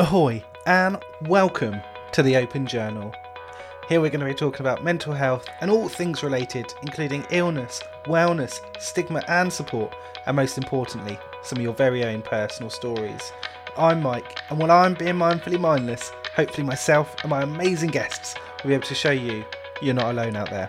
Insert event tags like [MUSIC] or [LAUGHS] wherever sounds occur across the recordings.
Ahoy, and welcome to the Open Journal. Here we're going to be talking about mental health and all things related, including illness, wellness, stigma, and support, and most importantly, some of your very own personal stories. I'm Mike, and while I'm being mindfully mindless, hopefully myself and my amazing guests will be able to show you you're not alone out there.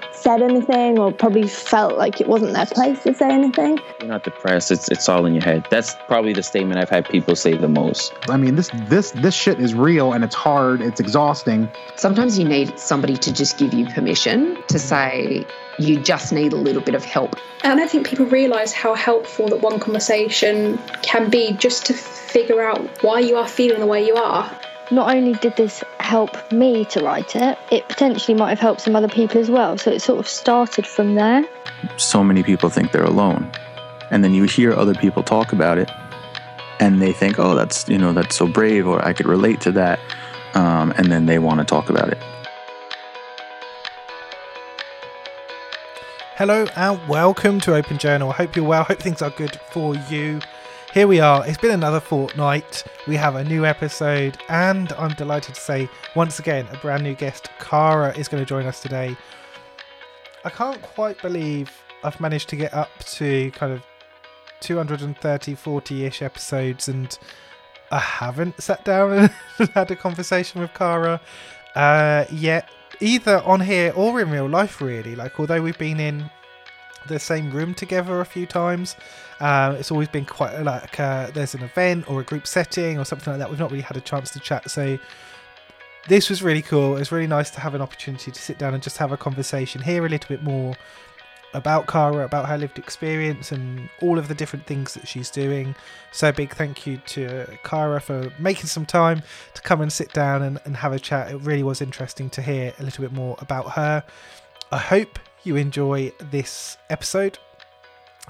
said anything or probably felt like it wasn't their place to say anything. You're not depressed. It's it's all in your head. That's probably the statement I've had people say the most. I mean, this this this shit is real and it's hard. It's exhausting. Sometimes you need somebody to just give you permission to say you just need a little bit of help. And I don't think people realize how helpful that one conversation can be just to figure out why you are feeling the way you are not only did this help me to write it, it potentially might have helped some other people as well. So it sort of started from there. So many people think they're alone. And then you hear other people talk about it and they think, oh, that's, you know, that's so brave or I could relate to that. Um, and then they want to talk about it. Hello and welcome to Open Journal. I hope you're well. Hope things are good for you here we are. It's been another fortnight. We have a new episode, and I'm delighted to say, once again, a brand new guest, Cara, is going to join us today. I can't quite believe I've managed to get up to kind of 230, 40 ish episodes, and I haven't sat down [LAUGHS] and had a conversation with Cara uh, yet, either on here or in real life, really. Like, although we've been in the same room together a few times. Uh, it's always been quite like uh, there's an event or a group setting or something like that. We've not really had a chance to chat. So this was really cool. It was really nice to have an opportunity to sit down and just have a conversation, hear a little bit more about Cara, about her lived experience, and all of the different things that she's doing. So, big thank you to Cara for making some time to come and sit down and, and have a chat. It really was interesting to hear a little bit more about her. I hope you enjoy this episode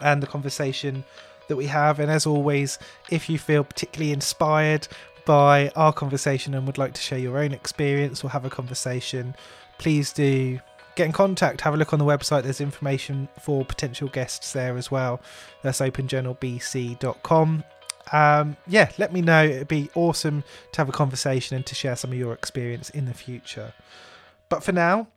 and the conversation that we have. And as always, if you feel particularly inspired by our conversation and would like to share your own experience or have a conversation, please do get in contact. Have a look on the website. There's information for potential guests there as well. That's openjournalbc.com. Um, yeah, let me know. It'd be awesome to have a conversation and to share some of your experience in the future. But for now,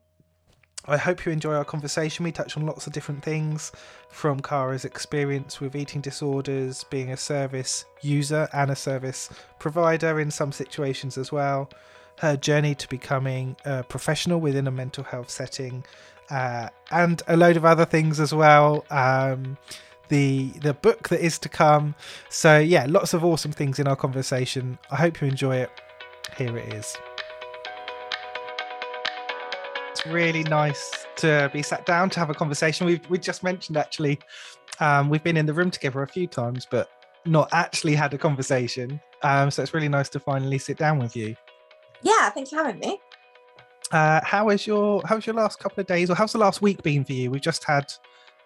I hope you enjoy our conversation. We touch on lots of different things from Cara's experience with eating disorders, being a service user and a service provider in some situations as well, her journey to becoming a professional within a mental health setting, uh, and a load of other things as well. Um, the the book that is to come. So yeah, lots of awesome things in our conversation. I hope you enjoy it. Here it is really nice to be sat down to have a conversation. We've we just mentioned actually, um, we've been in the room together a few times, but not actually had a conversation. Um, so it's really nice to finally sit down with you. Yeah, thanks for having me. Uh, how was your how was your last couple of days, or how's the last week been for you? We've just had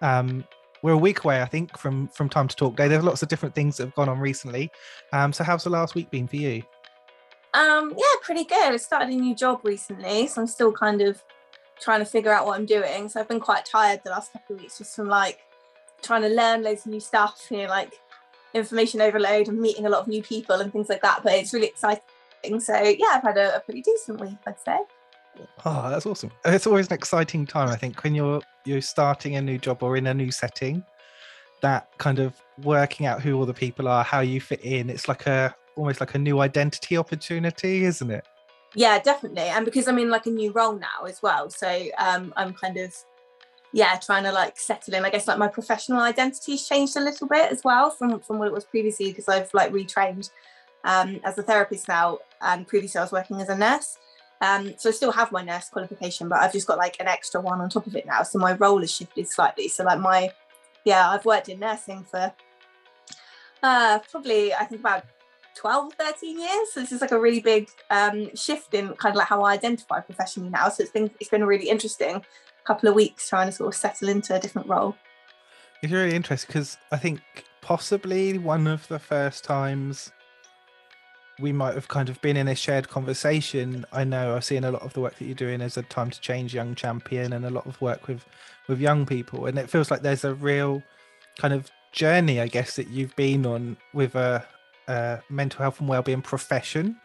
um, we're a week away, I think, from from time to talk day. There's lots of different things that have gone on recently. Um, so how's the last week been for you? Um, yeah, pretty good. I started a new job recently, so I'm still kind of trying to figure out what I'm doing. So I've been quite tired the last couple of weeks just from like trying to learn loads of new stuff, you know, like information overload and meeting a lot of new people and things like that. But it's really exciting. So yeah, I've had a, a pretty decent week, I'd say. Oh, that's awesome. It's always an exciting time, I think, when you're you're starting a new job or in a new setting. That kind of working out who all the people are, how you fit in. It's like a almost like a new identity opportunity, isn't it? Yeah definitely and because i'm in like a new role now as well so um i'm kind of yeah trying to like settle in. I guess like my professional identity's changed a little bit as well from from what it was previously because i've like retrained um as a therapist now and previously i was working as a nurse um so i still have my nurse qualification but i've just got like an extra one on top of it now so my role has shifted slightly so like my yeah i've worked in nursing for uh probably i think about 12 13 years so this is like a really big um, shift in kind of like how i identify professionally now so it's been it's been a really interesting couple of weeks trying to sort of settle into a different role It's really interesting because I think possibly one of the first times we might have kind of been in a shared conversation. I know I've seen a lot of the work that you're doing as a time to change young champion and a lot of work with with young people. And it feels like there's a real kind of journey, I guess, that you've been on with a, a mental health and wellbeing profession.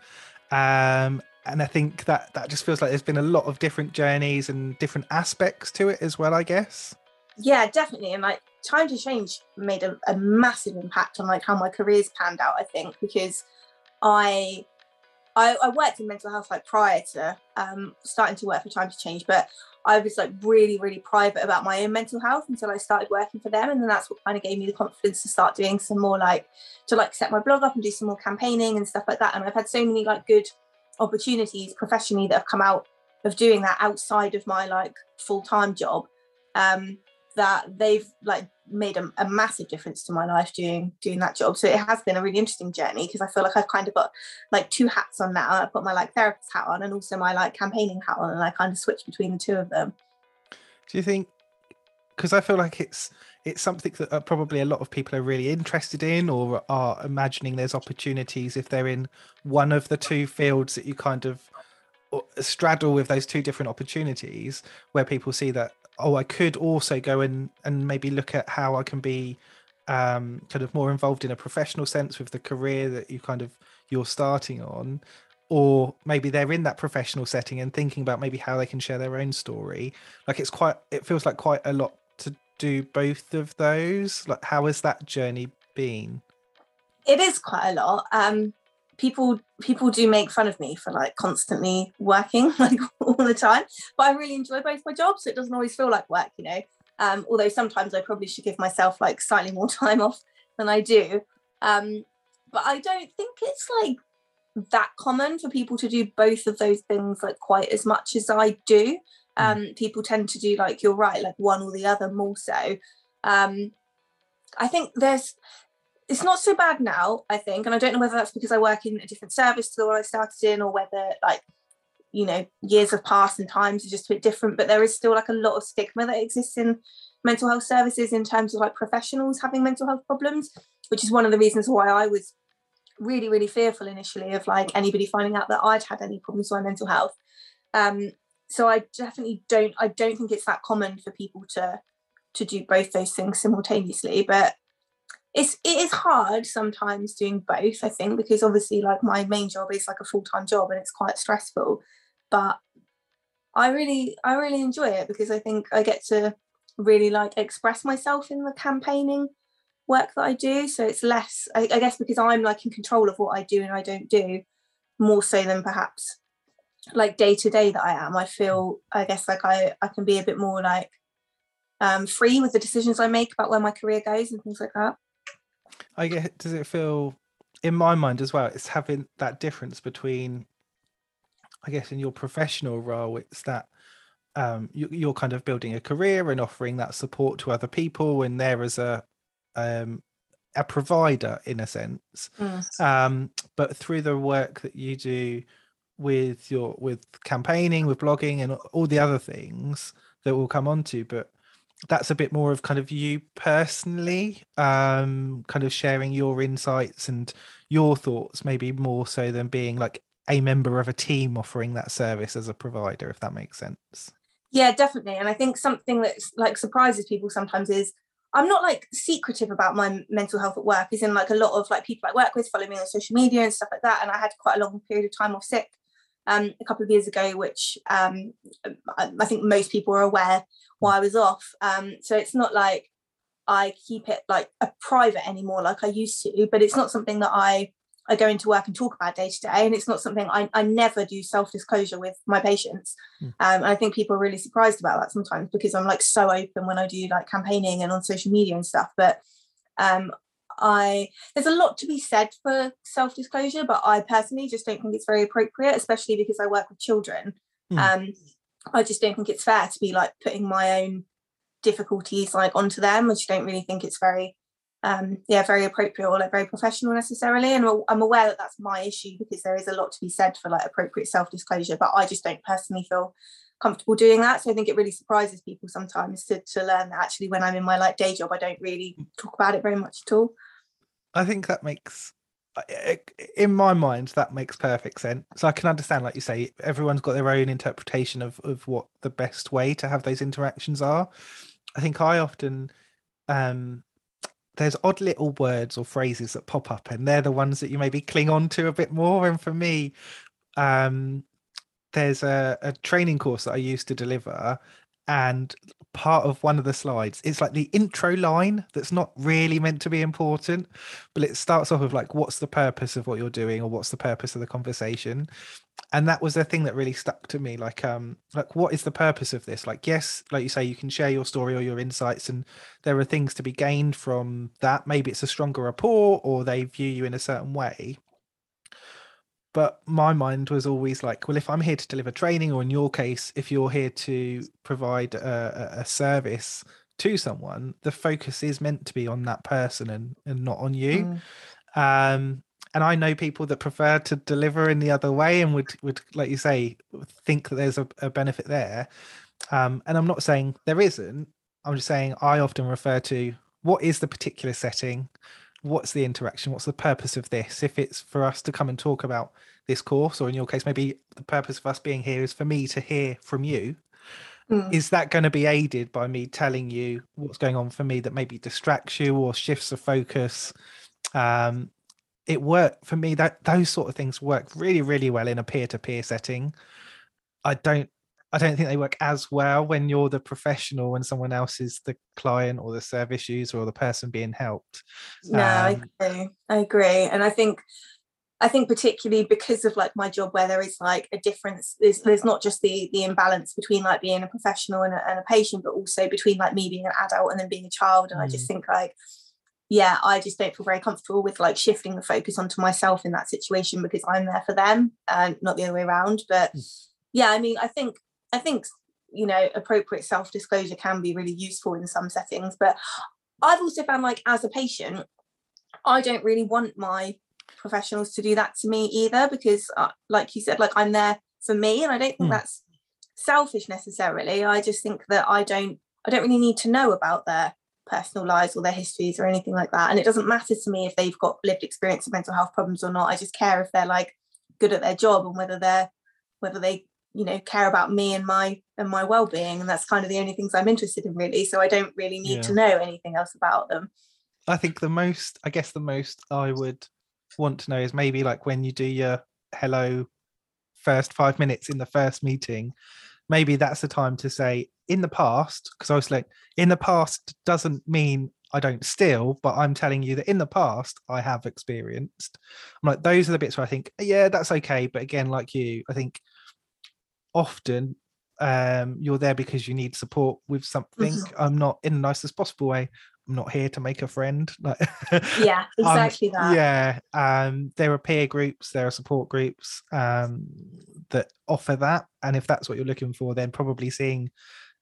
Um, and I think that that just feels like there's been a lot of different journeys and different aspects to it as well, I guess. yeah definitely and like time to change made a, a massive impact on like how my career's panned out i think because i I, I worked in mental health like prior to um, starting to work for Time to Change, but I was like really, really private about my own mental health until I started working for them, and then that's what kind of gave me the confidence to start doing some more like to like set my blog up and do some more campaigning and stuff like that. And I've had so many like good opportunities professionally that have come out of doing that outside of my like full time job. Um, that they've like made a, a, massive difference to my life doing doing that job. So it has been a really interesting journey because i feel like i've kind of got like two hats on now. I've got my like therapist hat on and also my like campaigning hat on and i kind of switch between the two of them. Do you think because i feel like it's it's something that uh, probably a lot of people are really interested in or are imagining there's opportunities if they're in one of the two fields that you kind of uh, straddle with those two different opportunities where people see that oh i could also go and and maybe look at how i can be um kind of more involved in a professional sense with the career that you kind of you're starting on. Or maybe they're in that professional setting and thinking about maybe how they can share their own story. Like it's quite it feels like quite a lot to do both of those. Like how has that journey been? It is quite a lot. Um people people do make fun of me for like constantly working [LAUGHS] like all the time but i really enjoy both my jobs so it doesn't always feel like work you know? Um although sometimes i probably should give myself like slightly more [LAUGHS] time off than i do um but i don't think it's like that common for people to do both of those things like quite as much as i do. Um people tend to do like you're right like one or the other more so. Um i think there's it's not so bad now, I think. And I don't know whether that's because I work in a different service to the one I started in or whether like, you know, years have passed and times are just a bit different. But there is still like a lot of stigma that exists in mental health services in terms of like professionals having mental health problems, which is one of the reasons why I was really, really fearful initially of like anybody finding out that I'd had any problems with my mental health. Um, so I definitely don't I don't think it's that common for people to to do both those things simultaneously. But it's it is hard sometimes doing both i think because obviously like my main job is like a full-time job and it's quite stressful but i really i really enjoy it because i think i get to really like express myself in the campaigning work that i do so it's less I, I guess because i'm like in control of what i do and i don't do more so than perhaps like day to day that i am. I feel i guess like i i can be a bit more like um free with the decisions i make about where my career goes and things like that I get. Does it feel, in my mind as well, it's having that difference between, I guess, in your professional role, it's that um, you, you're kind of building a career and offering that support to other people, and there as a um, a provider in a sense. Mm. Um, but through the work that you do with your with campaigning, with blogging, and all the other things that we'll come on to, but that's a bit more of kind of you personally um kind of sharing your insights and your thoughts maybe more so than being like a member of a team offering that service as a provider if that makes sense. Yeah definitely and i think something that's like surprises people sometimes is i'm not like secretive about my mental health at work is in like a lot of like people i work with follow me on social media and stuff like that and i had quite a long period of time off sick um, a couple of years ago, which um, I, think most people are aware why I was off. Um, so it's not like I keep it like a private anymore, like I used to. But it's not something that I I go into work and talk about day to day, and it's not something I, I never do self disclosure with my patients. Mm. Um, I think people are really surprised about that sometimes because I'm like so open when I do like campaigning and on social media and stuff. But um, I there's a lot to be said for self disclosure, but I personally just don't think it's very appropriate, especially because I work with children. Mm. Um, I just don't think it's fair to be like putting my own difficulties like onto them. I just don't really think it's very um, yeah, very appropriate or like very professional necessarily. And I'm aware that that's my issue because there is a lot to be said for like appropriate self disclosure, but I just don't personally feel comfortable doing that. So I think it really surprises people sometimes to, to learn that actually when I'm in my like day job, I don't really talk about it very much at all. I think that makes in my mind that makes perfect sense so i can understand like you say everyone's got their own interpretation of of what the best way to have those interactions are i think i often um there's odd little words or phrases that pop up and they're the ones that you maybe cling on to a bit more and for me um there's a, a training course that i used to deliver and part of one of the slides it's like the intro line that's not really meant to be important but it starts off with like what's the purpose of what you're doing or what's the purpose of the conversation? And that was the thing that really stuck to me like um like what is the purpose of this? Like yes like you say you can share your story or your insights and there are things to be gained from that. Maybe it's a stronger rapport or they view you in a certain way but my mind was always like well if i'm here to deliver training or in your case if you're here to provide a, a service to someone the focus is meant to be on that person and, and not on you. Mm. um and i know people that prefer to deliver in the other way and would would like you say think that there's a, a benefit there. Um and i'm not saying there isn't. I'm just saying i often refer to what is the particular setting what's the interaction? What's the purpose of this? If it's for us to come and talk about this course or in your case maybe the purpose of us being here is for me to hear from you. Mm. is that going to be aided by me telling you what's going on for me that maybe distracts you or shifts the focus? Um it worked for me that those sort of things work really really well in a peer-to-peer setting. I don't I don't think they work as well when you're the professional when someone else is the client or the service user or the person being helped. No, um, I agree. I agree. And I think I think particularly because of like my job where there is like a difference, there's, there's not just the the imbalance between like being a professional and a, and a patient, but also between like me being an adult and then being a child. And mm. I just mm. think like yeah, I just don't feel very comfortable with like shifting the focus onto myself in that situation because I'm there for them and not the other way around. But mm. yeah, I mean, I think I think you know appropriate self disclosure can be really useful in some settings, but I've also found like as a patient, I don't really want my professionals to do that to me either because, uh, like you said, like I'm there for me, and I don't think mm. that's selfish necessarily. I just think that I don't I don't really need to know about their personal lives or their histories or anything like that. And it doesn't matter to me if they've got lived experience of mental health problems or not. I just care if they're like good at their job and whether they're whether they you know care about me and my and my well-being and that's kind of the only things i'm interested in really so i don't really need yeah. to know anything else about them i think the most i guess the most i would want to know is maybe like when you do your hello first five minutes in the first meeting maybe that's the time to say in the past because i was like in the past doesn't mean I don't still, but I'm telling you that in the past I have experienced. I'm like, those are the bits where I think, yeah, that's okay. But again, like you, I think often um, you're there because you need support with something. Mm-hmm. I'm not in the nicest possible way. I'm not here to make a friend. [LAUGHS] Like, yeah, [LAUGHS] exactly um, that. Yeah, um, there are peer groups, there are support groups um, that offer that, and if that's what you're looking for, then probably seeing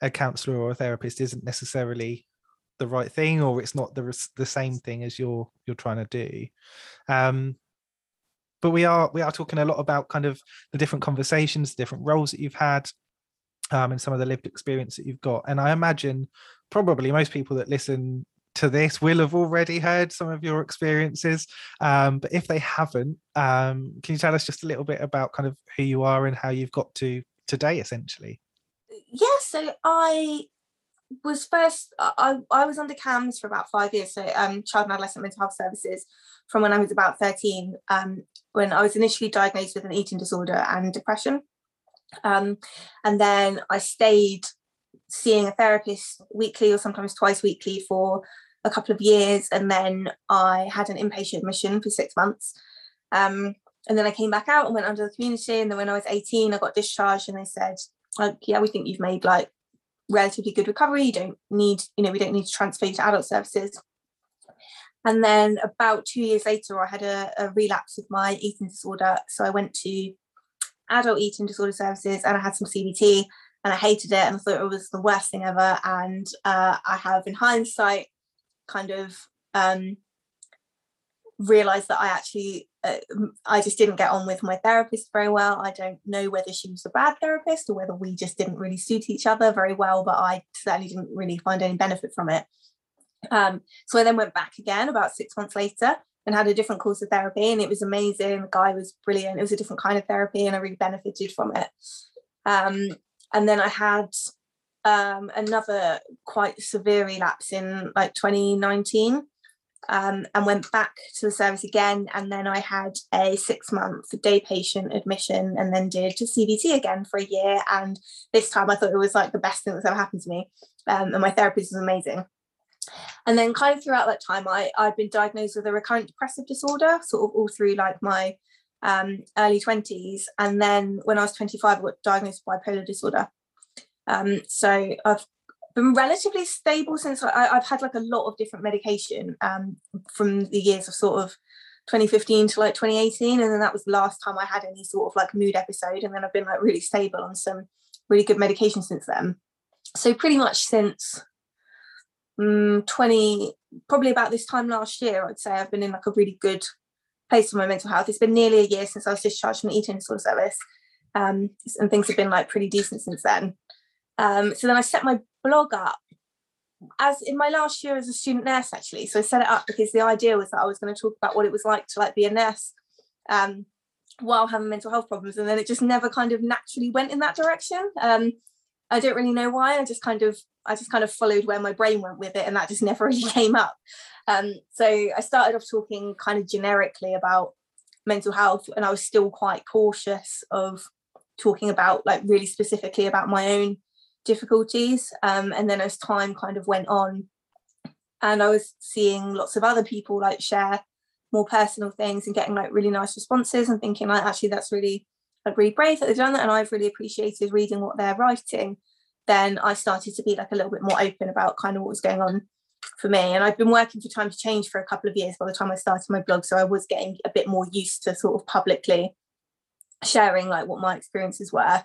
a counselor or a therapist isn't necessarily the right thing, or it's not the the same thing as you're you're trying to do. Um, but we are we are talking a lot about kind of the different conversations, the different roles that you've had, um, and some of the lived experience that you've got. And I imagine probably most people that listen to this will have already heard some of your experiences. Um, but if they haven't, um, can you tell us just a little bit about kind of who you are and how you've got to today, essentially? Yeah, so I was first I, I was under CAMHS for about five years, so um, child and adolescent mental health services from when I was about 13, um, when I was initially diagnosed with an eating disorder and depression. Um, and then I stayed seeing a therapist weekly or sometimes twice weekly for a couple of years. And then I had an inpatient admission for six months. Um, and then I came back out and went under the community. And then when I was 18, I got discharged and they said, like, yeah, we think you've made like relatively good recovery. You don't need, you know, we don't need to transfer you to adult services. And then about two years later, I had a, a relapse of my eating disorder. So I went to adult eating disorder services and I had some CBT and I hated it and I thought it was the worst thing ever. And uh, I have, in hindsight, kind of um, realized that I actually uh, I just didn't get on with my therapist very well. I don't know whether she was a bad therapist or whether we just didn't really suit each other very well, but I certainly didn't really find any benefit from it. Um, so I then went back again about six months later and had a different course of therapy, and it was amazing. The guy was brilliant. It was a different kind of therapy, and I really benefited from it. Um, and then I had um, another quite severe relapse in like 2019 um, and went back to the service again. And then I had a six month day patient admission and then did CBT again for a year. And this time I thought it was like the best thing that's ever happened to me. Um, and my therapist was amazing. And then kind of throughout that time, I, I'd been diagnosed with a recurrent depressive disorder, sort of all through like my um, early 20s. And then when I was 25, I got diagnosed with bipolar disorder. Um, so I've been relatively stable since I, have had like a lot of different medication um, from the years of sort of 2015 to like 2018 and then that was the last time I had any sort of like mood episode and then I've been like really stable on some really good medication since then. So pretty much since um, 20 probably about this time last year I'd say I've been in like a really good place for my mental health. It's been nearly a year since I was discharged from the eating disorder service um, and things have been like pretty decent since then. Um, so then I set my blog up as in my last year as a student nurse actually. So i set it up because the idea was that i was going to talk about what it was like to like be a nurse um, while having mental health problems and then it just never kind of naturally went in that direction. Um, i don't really know why i just kind of i just kind of followed where my brain went with it and that just [LAUGHS] never really came up. Um, so i started off talking kind of generically about mental health and i was still quite cautious of talking about like really specifically about my own difficulties. Um, and then as time kind of went on, and I was seeing lots of other people like share more personal things and getting like really nice responses and thinking like actually that's really like really brave that they've done that and I've really appreciated reading what they're writing then I started to be like a little bit more open about kind of what was going on for me and I've been working for Time to Change for a couple of years by the time I started my blog so I was getting a bit more used to sort of publicly sharing like what my experiences were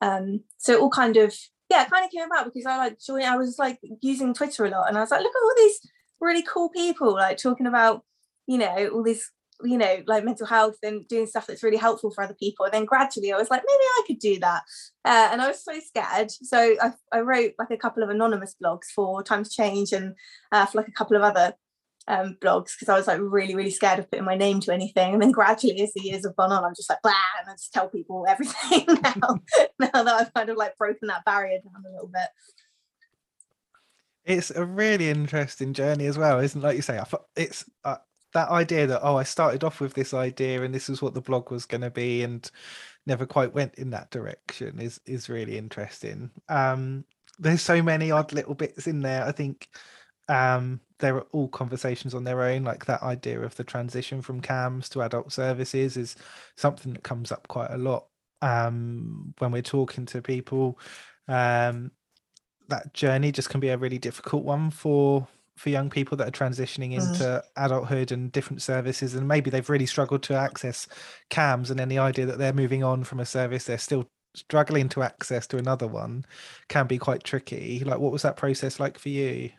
um so it all kind of yeah, it kind of came about because I like joined, I was like using Twitter a lot and I was like, look at all these really cool people like talking about, you know, all this, you know, like mental health and doing stuff that's really helpful for other people. And then gradually I was like, maybe I could do that. Uh, and I was so scared. So I, I wrote like a couple of anonymous blogs for Time to Change and uh, for like a couple of other um, blogs because I was like really, really scared of putting my name to anything. And then gradually, as the years have gone on, I'm just like, blah, and I just tell people everything [LAUGHS] now. [LAUGHS] now that I've kind of like broken that barrier down a little bit. It's a really interesting journey as well, isn't it? Like you say, I thought it's uh, that idea that oh, I started off with this idea and this is what the blog was going to be, and never quite went in that direction is is really interesting. Um, there's so many odd little bits in there. I think um, they're all conversations on their own. Like that idea of the transition from CAMHS to adult services is something that comes up quite a lot um, when we're talking to people. Um, that journey just can be a really difficult one for for young people that are transitioning mm. into mm. adulthood and different services and maybe they've really struggled to access CAMHS and then the idea that they're moving on from a service they're still struggling to access to another one can be quite tricky like what was that process like for you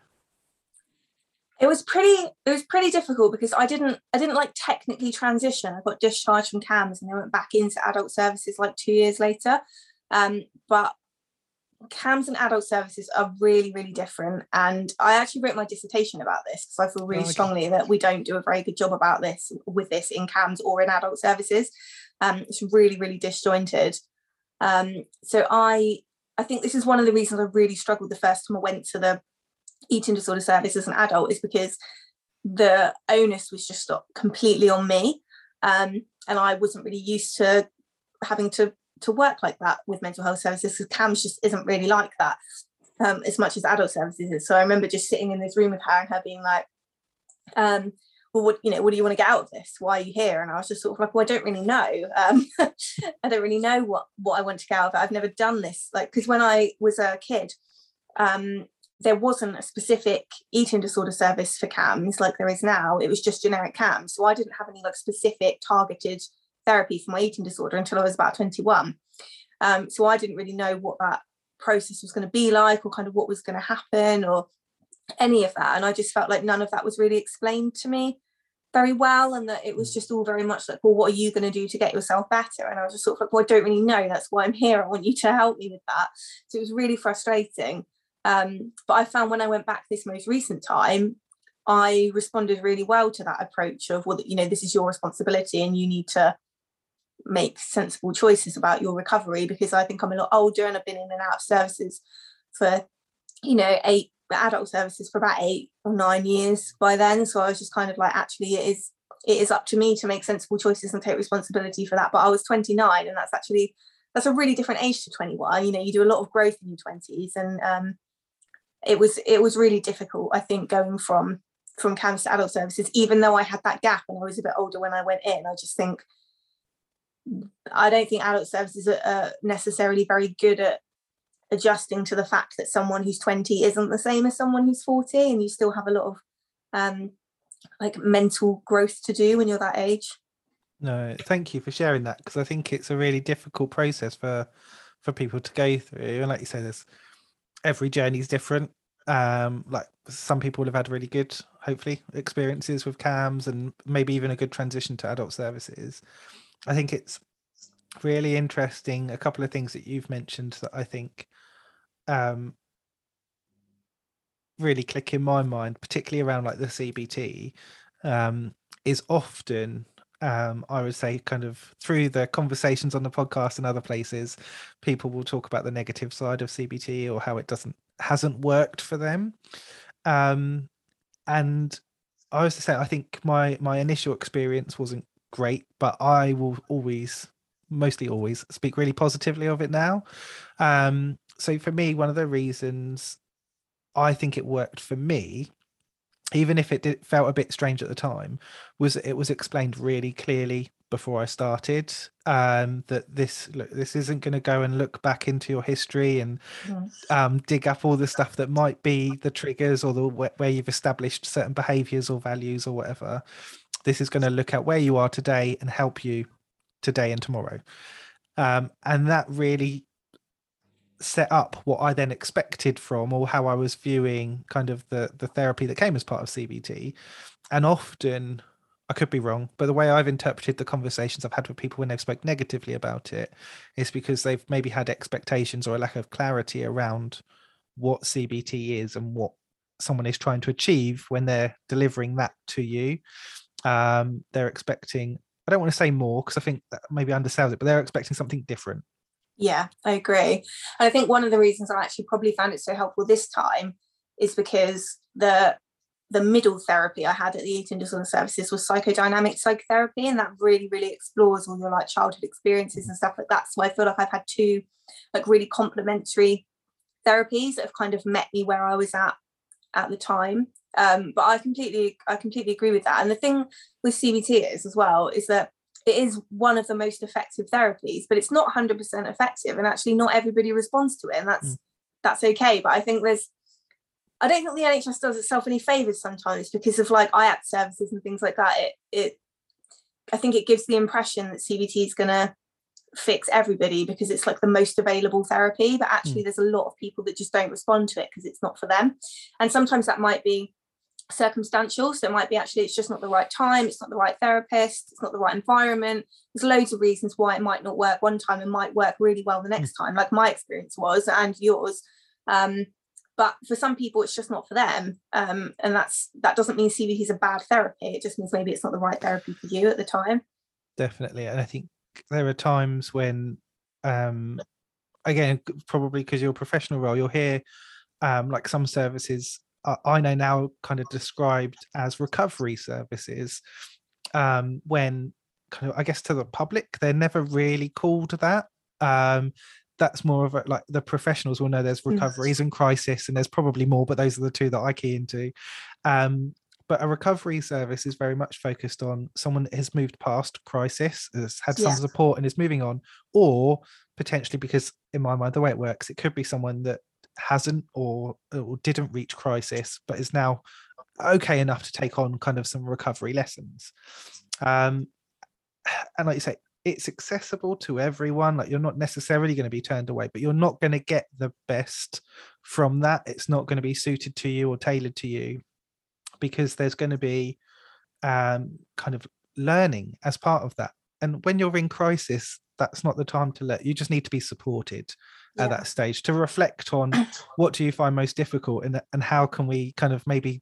it was pretty it was pretty difficult because i didn't i didn't like technically transition. I got discharged from CAMHS and then went back into adult services like two years later. Um, but CAMHS and adult services are really really different and i actually wrote my dissertation about this because i feel really oh, okay. strongly that we don't do a very good job about this with this in CAMHS or in adult services. Um, it's really really disjointed. Um, so i i think this is one of the reasons i really struggled the first time i went to the eating disorder service as an adult is because the onus was just completely on me. Um, and i wasn't really used to having to to work like that with mental health services because CAMHS just isn't really like that um, as much as adult services is. So i remember just sitting in this room with her and her being like um, well what you know what do you want to get out of this? Why are you here? And i was just sort of like well i don't really know um, [LAUGHS] i don't really know what what i want to get out of it. I've never done this. Like because when i was a kid um, there wasn't a specific eating disorder service for CAMHS like there is now. It was just generic CAMHS. So I didn't have any like specific targeted therapy for my eating disorder until I was about 21. Um, so I didn't really know what that process was going to be like or kind of what was going to happen or any of that. And i just felt like none of that was really explained to me very well and that it was just all very much like well what are you going to do to get yourself better? And i was just sort of like well i don't really know. That's why i'm here. I want you to help me with that. So it was really frustrating um, but i found when i went back this most recent time i responded really well to that approach of well you know this is your responsibility and you need to make sensible choices about your recovery because i think i'm a lot older and i've been in and out of services for you know eight adult services for about eight or nine years by then. So I was just kind of like, actually, it is it is up to me to make sensible choices and take responsibility for that. But I was 29, and that's actually that's a really different age to 21. You know, you do a lot of growth in your 20s, and um, it was it was really difficult. I think going from from CAMHS to adult services, even though I had that gap and I was a bit older when I went in, I just think I don't think adult services are necessarily very good at adjusting to the fact that someone who's 20 isn't the same as someone who's 40 and you still have a lot of um like mental growth to do when you're that age no thank you for sharing that because i think it's a really difficult process for for people to go through and like you say there's every journey is different. Um like some people have had really good hopefully experiences with CAMHS and maybe even a good transition to adult services. I think it's really interesting a couple of things that you've mentioned that i think um, really click in my mind, particularly around like the CBT, um, is often um, I would say kind of through the conversations on the podcast and other places, people will talk about the negative side of CBT or how it doesn't hasn't worked for them. Um, and I was to say, I think my my initial experience wasn't great, but I will always, mostly always, speak really positively of it now. Um, so for me, one of the reasons I think it worked for me, even if it did, felt a bit strange at the time, was it was explained really clearly before I started um, that this look, this isn't going to go and look back into your history and yes. um, dig up all the stuff that might be the triggers or the where you've established certain behaviors or values or whatever. This is going to look at where you are today and help you today and tomorrow. Um, and that really set up what I then expected from or how I was viewing kind of the the therapy that came as part of CBT. And often I could be wrong, but the way I've interpreted the conversations I've had with people when they've spoke negatively about it is because they've maybe had expectations or a lack of clarity around what CBT is and what someone is trying to achieve when they're delivering that to you. Um, they're expecting, I don't want to say more because I think that maybe undersells it, but they're expecting something different. Yeah, I agree. And I think one of the reasons I actually probably found it so helpful this time is because the the middle therapy I had at the eating disorder services was psychodynamic psychotherapy, and that really, really explores all your like childhood experiences and stuff like that. So I feel like I've had two like really complementary therapies that have kind of met me where I was at at the time. Um, but I completely, I completely agree with that. And the thing with CBT is as well is that it is one of the most effective therapies but it's not 100% effective and actually not everybody responds to it and that's mm. that's okay but i think there's i don't think the nhs does itself any favors sometimes because of like IAPT services and things like that it it i think it gives the impression that cbt is going to fix everybody because it's like the most available therapy but actually mm. there's a lot of people that just don't respond to it because it's not for them and sometimes that might be circumstantial. So it might be actually it's just not the right time, it's not the right therapist, it's not the right environment. There's loads of reasons why it might not work one time and might work really well the next time, like my experience was and yours. Um, but for some people it's just not for them. Um, and that's that doesn't mean CBT is a bad therapy. It just means maybe it's not the right therapy for you at the time. Definitely. And I think there are times when um again probably because your professional role, you'll hear um like some services I know now kind of described as recovery services um, when kind of I guess to the public they're never really called that. Um, that's more of a like the professionals will know there's recoveries yes. and crisis and there's probably more, but those are the two that I key into. Um, but a recovery service is very much focused on someone that has moved past crisis, has had some support and is moving on, or potentially because in my mind the way it works, it could be someone that hasn't or, or didn't reach crisis, but is now okay enough to take on kind of some recovery lessons. Um, and like you say, it's accessible to everyone. Like you're not necessarily going to be turned away, but you're not going to get the best from that it's not going to be suited to you or tailored to you because there's going to be um, kind of learning as part of that and when you're in crisis that's not the time to let you just need to be supported Yeah. at that stage to reflect on what do you find most difficult and and how can we kind of maybe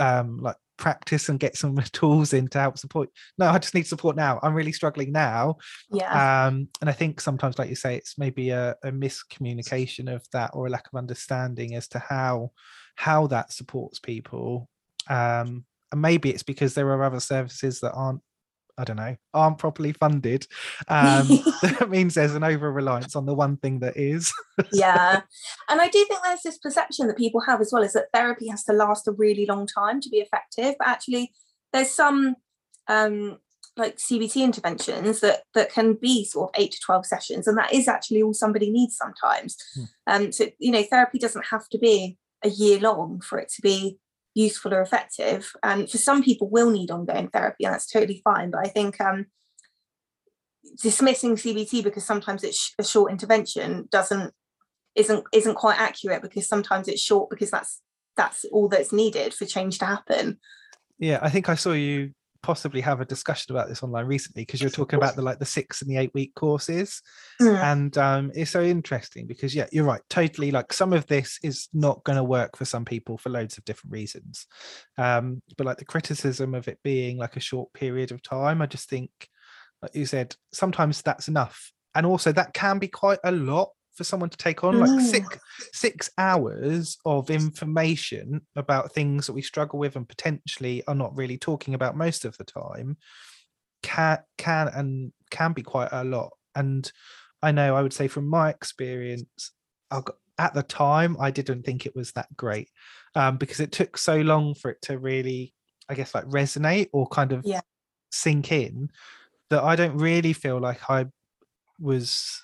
um like practice and get some [LAUGHS] tools in to help support no i just need support now i'm really struggling now Yeah. um and i think sometimes like you say it's maybe a, a miscommunication of that or a lack of understanding as to how how that supports people um and maybe it's because there are other services that aren't i don't know aren't properly funded um [LAUGHS] [LAUGHS] that means there's an over reliance on the one thing that is. Yeah [LAUGHS] and i do think there's this perception that people have as well is that therapy has to last a really long time to be effective but actually there's some um like cbt interventions that that can be sort of 8 to 12 sessions and that is actually all somebody needs sometimes. Um so you know therapy doesn't have to be a year long for it to be useful or effective and for some people will need ongoing therapy and that's totally fine but i think um dismissing CBT because sometimes it's a short intervention doesn't isn't isn't quite accurate because sometimes it's short because that's that's all that's needed for change to happen. Yeah, I think I saw you possibly have a discussion about this online recently because you're talking about the like the six and the eight week courses. Mm. And um it's so interesting because yeah, you're right, totally like some of this is not going to work for some people for loads of different reasons. Um, but like the criticism of it being like a short period of time, I just think like you said, sometimes that's enough. And also that can be quite a lot for someone to take on like Mm. six six hours of information about things that we struggle with and potentially are not really talking about most of the time can can and can be quite a lot and i know i would say from my experience I got, at the time i didn't think it was that great um, because it took so long for it to really i guess like resonate or kind of Yeah. sink in that i don't really feel like i was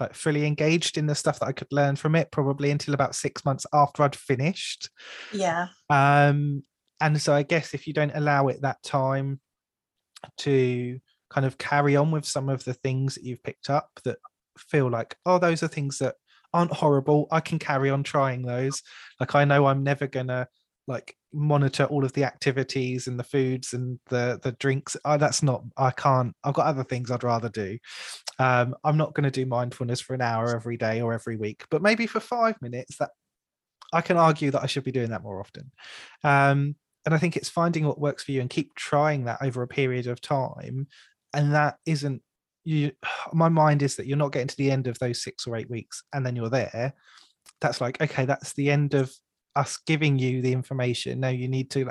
like fully engaged in the stuff that I could learn from it probably until about six months after I'd finished. Yeah. Um, and so I guess if you don't allow it that time to kind of carry on with some of the things that you've picked up that feel like, oh, those are things that aren't horrible. I can carry on trying those. Like I know I'm never gonna like monitor all of the activities and the foods and the the drinks. That's not i can't i've got other things i'd rather do. Um i'm not going to do mindfulness for an hour every day or every week but maybe for five minutes that i can argue that i should be doing that more often. Um and i think it's finding what works for you and keep trying that over a period of time. And that isn't you [SIGHS] my mind is that you're not getting to the end of those six or eight weeks and then you're there. That's like okay that's the end of us giving you the information now you need to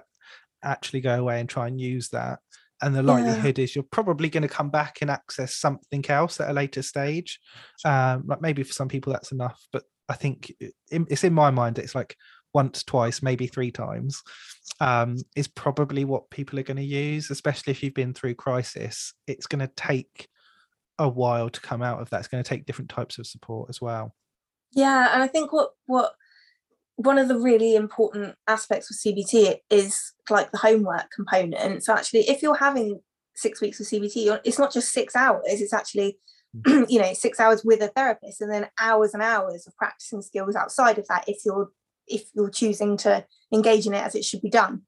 actually go away and try and use that. And the Yeah. likelihood is you're probably going to come back and access something else at a later stage. Um like maybe for some people that's enough but i think it's in my mind it's like once twice maybe three times um is probably what people are going to use especially if you've been through crisis. It's going to take a while to come out of that. It's going to take different types of support as well. Yeah, and I think what what one of the really important aspects of CBT is like the homework component. So actually, if you're having six weeks of CBT, it's not just six hours; it's actually [CLEARS THROAT] you know six hours with a therapist, and then hours and hours of practicing skills outside of that. If you're if you're choosing to engage in it as it should be done.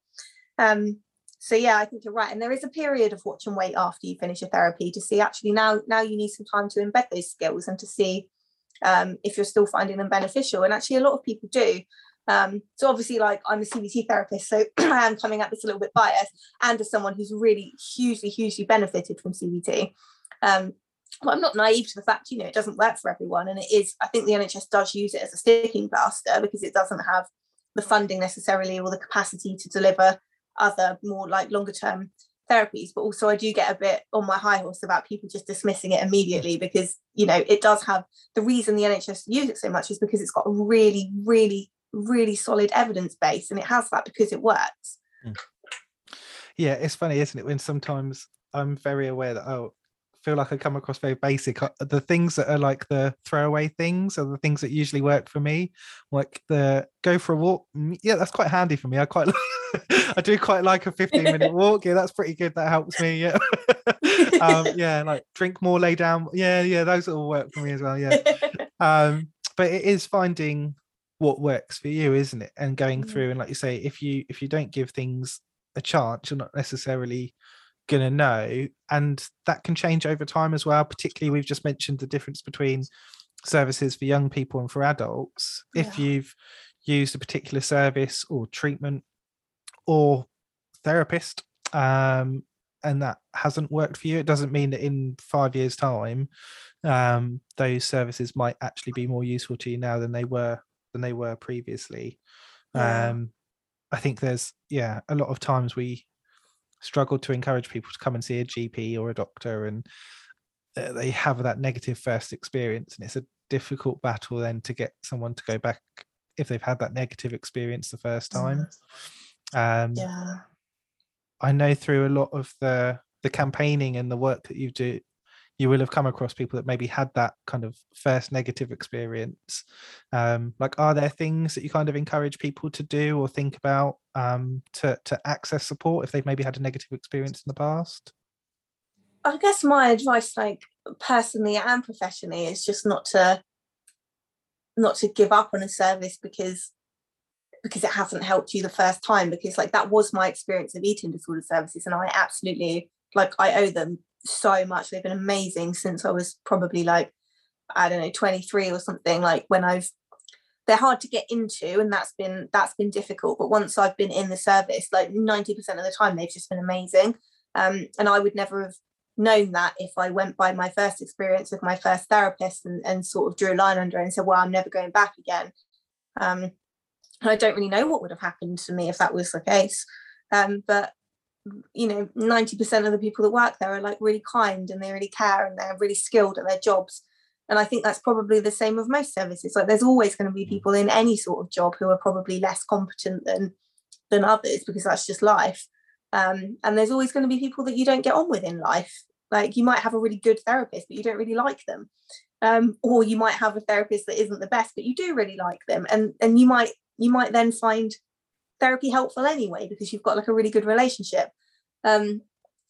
Um, so yeah, I think you're right. And there is a period of watch and wait after you finish your therapy to see actually now now you need some time to embed those skills and to see um, if you're still finding them beneficial. And actually, a lot of people do. Um, so obviously, like I'm a CBT therapist, so [CLEARS THROAT] I am coming at this a little bit biased, and as someone who's really hugely, hugely benefited from CBT. Um, but I'm not naive to the fact, you know, it doesn't work for everyone, and it is. I think the NHS does use it as a sticking plaster because it doesn't have the funding necessarily or the capacity to deliver other more like longer term therapies but also i do get a bit on my high horse about people just dismissing it immediately because you know it does have the reason the nhs use it so much is because it's got a really really really solid evidence base and it has that because it works. Hmm. Yeah it's funny isn't it when sometimes i'm very aware that oh feel like i come across very basic uh, the things that are like the throwaway things are the things that usually work for me like the go for a walk mm, yeah that's quite handy for me i quite like, [LAUGHS] i do quite like a 15 minute [LAUGHS] walk yeah that's pretty good that helps me yeah. [LAUGHS] Um yeah like drink more lay down yeah yeah those all work for me as well yeah. Um but it is finding what works for you isn't it and going through and like you say if you if you don't give things a chance you're not necessarily gonna know and that can change over time as well particularly we've just mentioned the difference between services for young people and for adults. If you've used a particular service or treatment or therapist um and that hasn't worked for you it doesn't mean that in five years time um those services might actually be more useful to you now than they were than they were previously. Yeah. um i think there's yeah a lot of times we struggle to encourage people to come and see a gp or a doctor and uh, they have that negative first experience and it's a difficult battle then to get someone to go back if they've had that negative experience the first time um Yeah. I know through a lot of the the campaigning and the work that you do, you will have come across people that maybe had that kind of first negative experience. Um, like, are there things that you kind of encourage people to do or think about um, to to access support if they've maybe had a negative experience in the past? I guess my advice, like personally and professionally, is just not to not to give up on a service because because it hasn't helped you the first time. Because like that was my experience of eating disorder services, and I absolutely like I owe them so much. They've been amazing since I was probably like I don't know 23 or something. Like when I've they're hard to get into and that's been that's been difficult but once i've been in the service like 90% of the time they've just been amazing um, and i would never have known that if i went by my first experience with my first therapist and, and sort of drew a line under it and said well i'm never going back again um, and i don't really know what would have happened to me if that was the case um, but you know 90% of the people that work there are like really kind and they really care and they're really skilled at their jobs and I think that's probably the same with most services. Like there's always going to be people in any sort of job who are probably less competent than than others because that's just life. Um, and there's always going to be people that you don't get on with in life. Like you might have a really good therapist, but you don't really like them. Um, or you might have a therapist that isn't the best, but you do really like them. And and you might you might then find therapy helpful anyway because you've got like a really good relationship. Um,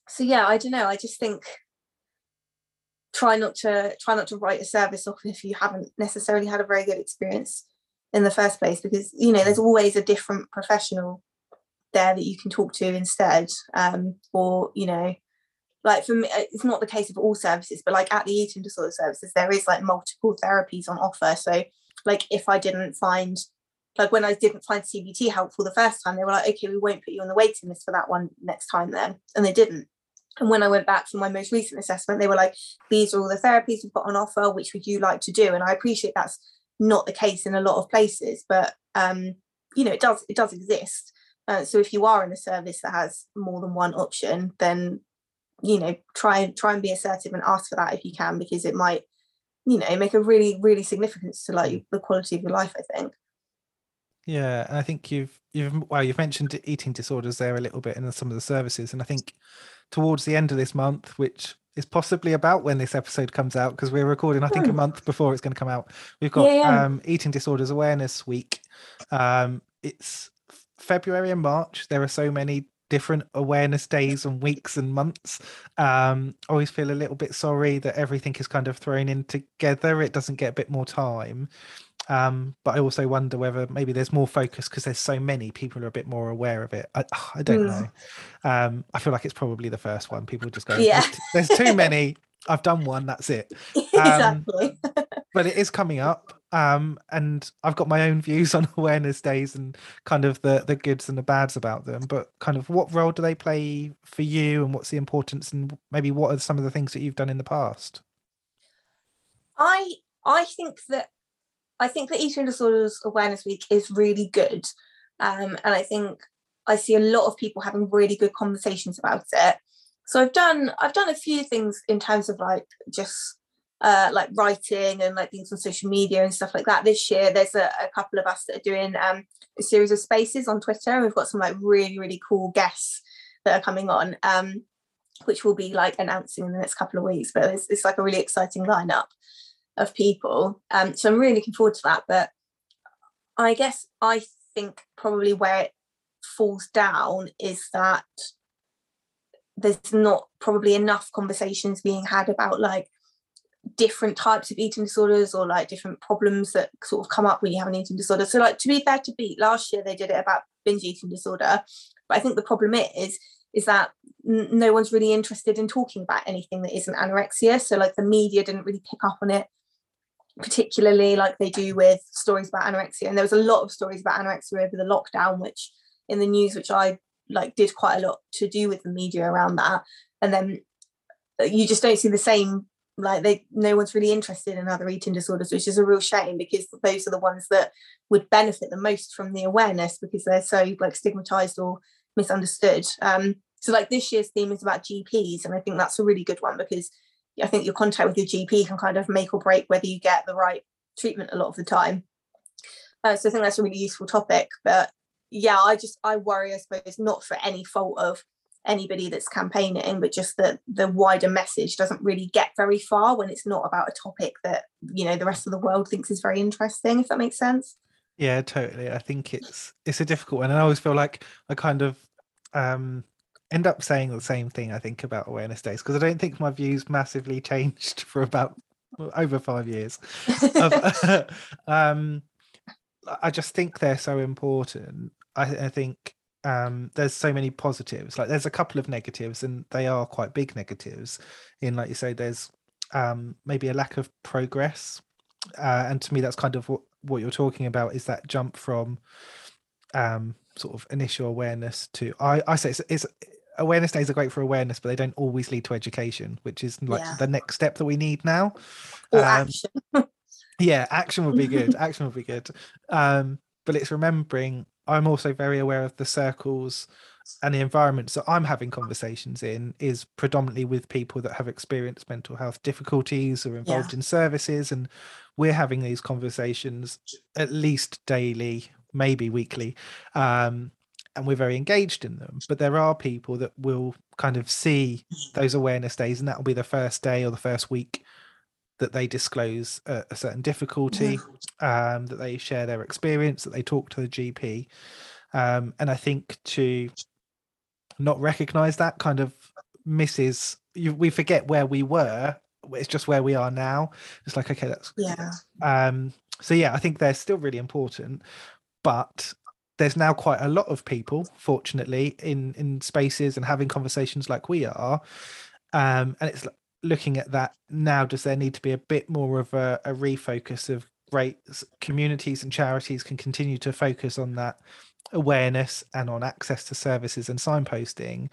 so yeah, I don't know. I just think try not to try not to write a service off if you haven't necessarily had a very good experience in the first place because you know there's always a different professional there that you can talk to instead um, or you know like for me it's not the case of all services but like at the eating disorder services there is like multiple therapies on offer so like if i didn't find like when i didn't find cbt helpful the first time they were like okay we won't put you on the waiting list for that one next time then and they didn't and when I went back for my most recent assessment, they were like, these are all the therapies we've got on offer. Which would you like to do? And I appreciate that's not the case in a lot of places, but um, you know, it does it does exist. Uh, so if you are in a service that has more than one option, then you know, try and try and be assertive and ask for that if you can, because it might, you know, make a really, really significance to like the quality of your life, I think. Yeah, and I think you've you've well you've mentioned eating disorders there a little bit in some of the services, and I think towards the end of this month, which is possibly about when this episode comes out, because we're recording I think a Hmm. month before it's going to come out. We've got Yeah, yeah. um, Eating Disorders Awareness Week. Um, it's February and March. There are so many different awareness days and weeks and months. Um, I always feel a little bit sorry that everything is kind of thrown in together. It doesn't get a bit more time. Um, but I also wonder whether maybe there's more focus because there's so many people are a bit more aware of it. I, I don't Mm. know. Um, I feel like it's probably the first one. People just go, Yeah. there's, there's too many. I've done one. That's it. [LAUGHS] Um, exactly. [LAUGHS] but it is coming up um and i've got my own views on [LAUGHS] awareness days and kind of the the goods and the bads about them but kind of what role do they play for you and what's the importance and maybe what are some of the things that you've done in the past I I think that I think that Eating Disorders Awareness Week is really good, um, and I think I see a lot of people having really good conversations about it. So I've done I've done a few things in terms of like just uh, like writing and like things on social media and stuff like that. This year, there's a, a couple of us that are doing um, a series of spaces on Twitter. and We've got some like really really cool guests that are coming on. Um, which we'll be like announcing in the next couple of weeks. But it's, it's like a really exciting lineup of people. Um, so I'm really looking forward to that. But I guess I think probably where it falls down is that there's not probably enough conversations being had about like different types of eating disorders or like different problems that sort of come up when you have an eating disorder. So, like to be fair to Beat, last year they did it about binge eating disorder, but I think the problem is is that n- no one's really interested in talking about anything that isn't anorexia. So, like the media didn't really pick up on it particularly like they do with stories about anorexia and there was a lot of stories about anorexia over the lockdown which in the news which i like did quite a lot to do with the media around that and then uh, you just don't see the same like they no one's really interested in other eating disorders which is a real shame because those are the ones that would benefit the most from the awareness because they're so like stigmatized or misunderstood. Um so like this year's theme is about gps and i think that's a really good one because I think your contact with your GP can kind of make or break whether you get the right treatment a lot of the time. Uh, so I think that's a really useful topic. But yeah, I just I worry, I suppose, not for any fault of anybody that's campaigning, but just that the wider message doesn't really get very far when it's not about a topic that you know the rest of the world thinks is very interesting. If that makes sense. Yeah, totally. I think it's it's a difficult one, and I always feel like I kind of um end up saying the same thing I think about awareness days because I don't think my views massively [LAUGHS] changed for about well, over five years. [LAUGHS] of, [LAUGHS] um, I just think they're so important. I, I think um, there's so many positives. Like there's a couple of negatives, and they are quite big negatives. In like you say, there's um, maybe a lack of progress, uh, and to me, that's kind of what what you're talking about is that jump from um, sort of initial awareness to I, I say it's, it's awareness days are great for awareness, but they don't always lead to education, which is like Yeah. the next step that we need now. Or Um, action. [LAUGHS] yeah, action would be good. [LAUGHS] action would be good. Um, but it's remembering I'm also very aware of the circles and the environments that I'm having conversations in is predominantly with people that have experienced mental health difficulties or involved in services. And we're having these conversations at least daily, maybe weekly. Um, and we're very engaged in them. But there are people that will kind of see those awareness days, and that will be the first day or the first week that they disclose a, a certain difficulty, um, that they share their experience, that they talk to the GP. Um, and I think to not recognize that kind of misses, you, we forget where we were. It's just where we are now. It's like, okay, that's Yeah. um, so yeah, I think they're still really important, but there's now quite a lot of people, fortunately, in in spaces and having conversations like we are, um, and it's looking at that now. Does there need to be a bit more of a, a refocus of great communities and charities can continue to focus on that awareness and on access to services and signposting,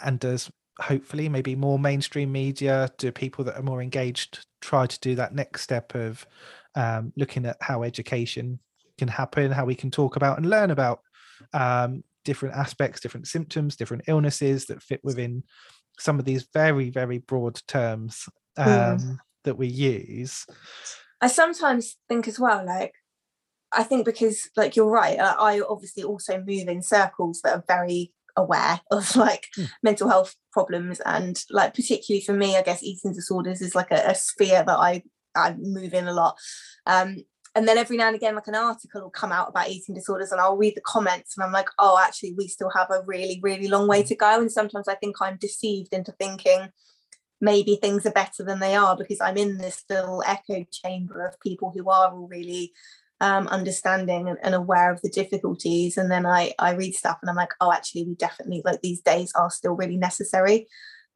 and does hopefully maybe more mainstream media do people that are more engaged try to do that next step of um, looking at how education can happen how we can talk about and learn about um, different aspects different symptoms different illnesses that fit within some of these very very broad terms um, Mm. that we use. I sometimes think as well, like, I think because, like, you're right, uh, I obviously also move in circles that are very aware [LAUGHS] of like mental health problems and like particularly for me i guess eating disorders is like a, a sphere that i i move in a lot. Um and then every now and again like an article will come out about eating disorders and i'll read the comments and i'm like oh actually we still have a really really long way to go and sometimes i think i'm deceived into thinking maybe things are better than they are because I'm in this little echo chamber of people who are all really um, understanding and, and aware of the difficulties. And then I, I read stuff and I'm like, oh, actually, we definitely like these days are still really necessary.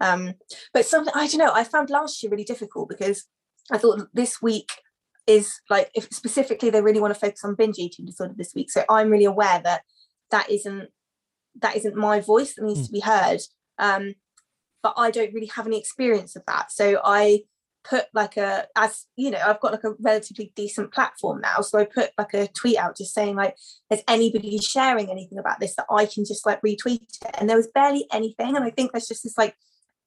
Um, but something I don't know, I found last year really difficult because I thought this week is like if specifically they really want to focus on binge eating disorder this week. So I'm really aware that that isn't that isn't my voice that needs to be heard. Um, but I don't really have any experience of that. So I put like a as you know I've got like a relatively decent platform now so I put like a tweet out just saying like is anybody sharing anything about this that I can just like retweet it and there was barely anything and I think there's just this like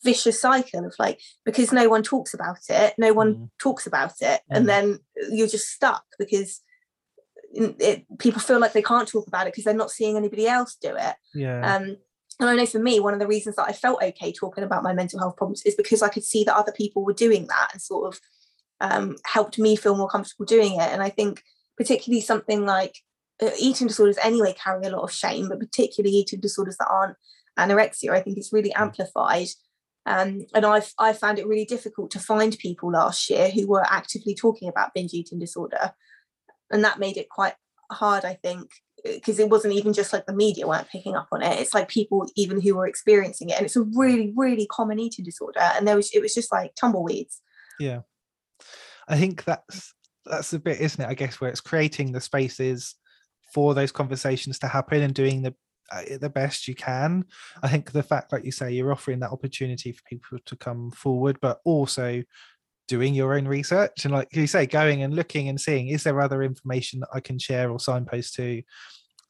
vicious cycle of like because no one talks about it no one talks about it and then you're just stuck because it, people feel like they can't talk about it because they're not seeing anybody else do it Yeah. um and I know for me, one of the reasons that I felt okay talking about my mental health problems is because I could see that other people were doing that and sort of um, helped me feel more comfortable doing it. And I think particularly something like uh, eating disorders anyway carry a lot of shame, but particularly eating disorders that aren't anorexia, I think it's really amplified Um, and I I found it really difficult to find people last year who were actively talking about binge eating disorder, and that made it quite hard, I think, because it wasn't even just like the media weren't picking up on it. It's like people even who were experiencing it, and it's a really really common eating disorder, and there was it was just like tumbleweeds. Yeah, I think that's that's the bit, isn't it? I guess where it's creating the spaces for those conversations to happen and doing the uh, the best you can. I think the fact, like you say, you're offering that opportunity for people to come forward, but also doing your own research and, like you say, going and looking and seeing is there other information that I can share or signpost to.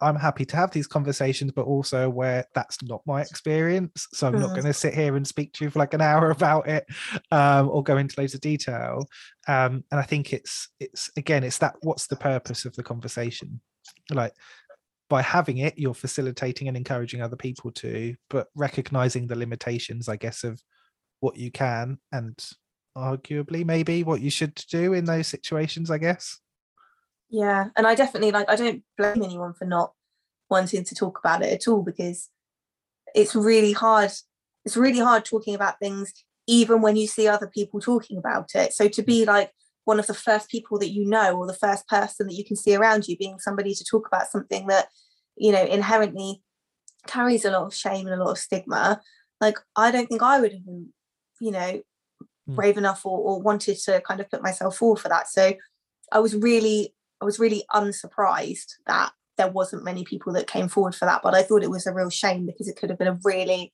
I'm happy to have these conversations, but also where that's not my experience. So I'm not Mhm. going to sit here and speak to you for like an hour [LAUGHS] about it um, or go into loads of detail. Um, and I think it's it's again, it's that what's the purpose of the conversation? Like by having it, you're facilitating and encouraging other people to, but recognizing the limitations, I guess, of what you can and arguably maybe what you should do in those situations, I guess. Yeah, and I definitely like I don't blame anyone for not wanting to talk about it at all because it's really hard. It's really hard talking about things even when you see other people talking about it. So to be like one of the first people that you know or the first person that you can see around you being somebody to talk about something that you know inherently carries a lot of shame and a lot of stigma. Like i don't think i would have been you know brave enough or, or wanted to kind of put myself forward for that. So i was really i was really unsurprised that there wasn't many people that came forward for that but i thought it was a real shame because it could have been a really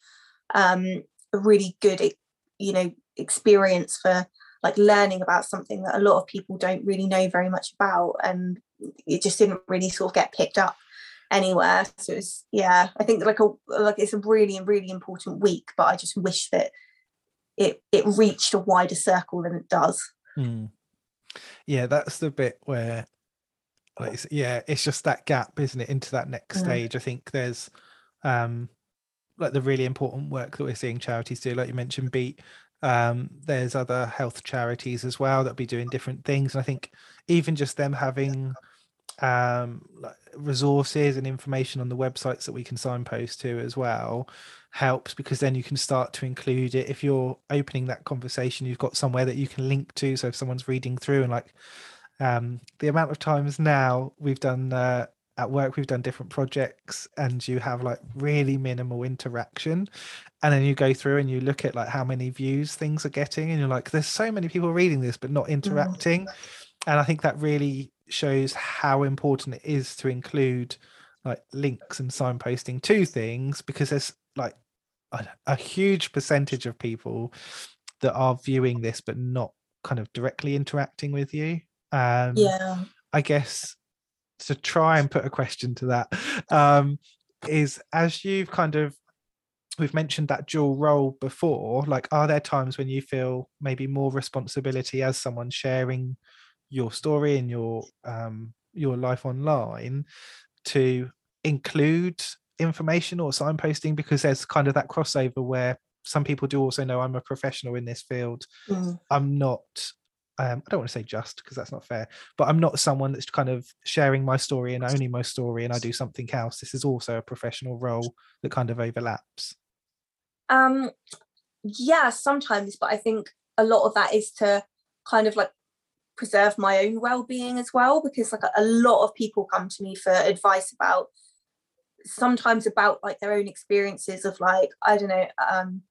um a really good you know experience for like learning about something that a lot of people don't really know very much about and it just didn't really sort of get picked up anywhere so it's yeah i think like a like it's a really really important week but i just wish that it it reached a wider circle than it does Mm. Yeah, that's the bit where, like, it's- yeah, it's just that gap, isn't it, into that next Mm. stage. I think there's, um, like the really important work that we're seeing charities do, like you mentioned, Beat. Um, there's other health charities as well that'll be doing different things. And I think even just them having um like resources and information on the websites that we can signpost to as well helps because then you can start to include it if you're opening that conversation you've got somewhere that you can link to so if someone's reading through and like um the amount of times now we've done uh, at work we've done different projects and you have like really minimal interaction and then you go through and you look at like how many views things are getting and you're like there's so many people reading this but not interacting. And i think that really shows how important it is to include like links and signposting to things because there's like a, a huge percentage of people that are viewing this but not kind of directly interacting with you. Um yeah. I guess to try and put a question to that um is as you've kind of we've mentioned that dual role before like are there times when you feel maybe more responsibility as someone sharing your story and your um your life online to include information or signposting because there's kind of that crossover where some people do also know I'm a professional in this field. Mm. I'm not um, I don't want to say just because that's not fair, but I'm not someone that's kind of sharing my story and only my story and I do something else. This is also a professional role that kind of overlaps. Um, yeah, sometimes, but I think a lot of that is to kind of like preserve my own well-being as well, because like a, lot of people come to me for advice about sometimes about like their own experiences of like I don't know, um,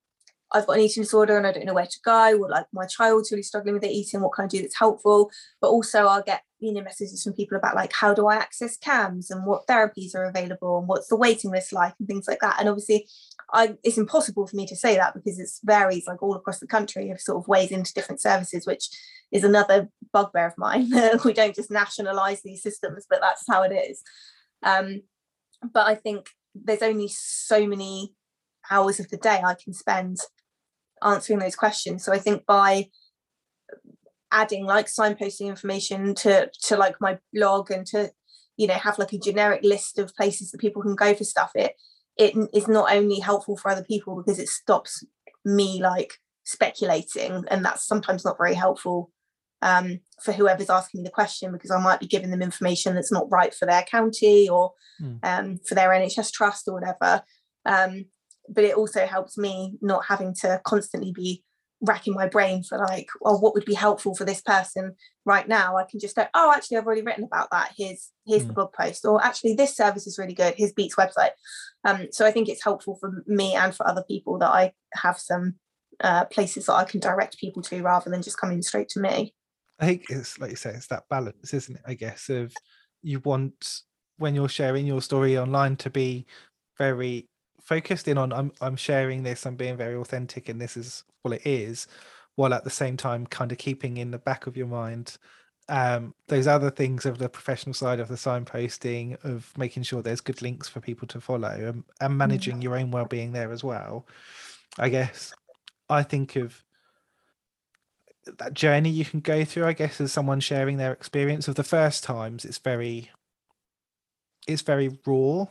I've got an eating disorder and I don't know where to go, or like my child's really struggling with their eating, what can I do that's helpful? But also I'll get you know messages from people about like how do I access CAMHS and what therapies are available and what's the waiting list like and things like that. And obviously I it's impossible for me to say that because it varies like all across the country of sort of ways into different services, which is another bugbear of mine. [LAUGHS] we don't just nationalize these systems, but that's how it is. Um, but I think there's only so many hours of the day I can spend answering those questions. So I think by adding like signposting information to to like my blog and to you know have like a generic list of places that people can go for stuff it it is not only helpful for other people because it stops me like speculating and that's sometimes not very helpful um, for whoever's asking me the question because I might be giving them information that's not right for their county or Mm. um, for their NHS trust or whatever. Um, but it also helps me not having to constantly be racking my brain for like, well, what would be helpful for this person right now? I can just go, oh, actually, I've already written about that. Here's here's Mm. the blog post, or actually, this service is really good. Here's Beats website. Um, so I think it's helpful for me and for other people that I have some uh, places that I can direct people to rather than just coming straight to me. I think it's like you say, it's that balance, isn't it? I guess of you want when you're sharing your story online to be very focused in on I'm I'm sharing this, I'm being very authentic, and this is what it is, while at the same time kind of keeping in the back of your mind um those other things of the professional side of the signposting of making sure there's good links for people to follow and, and managing your own well-being there as well. I guess i think of that journey you can go through i guess as someone sharing their experience of the first times it's very it's very raw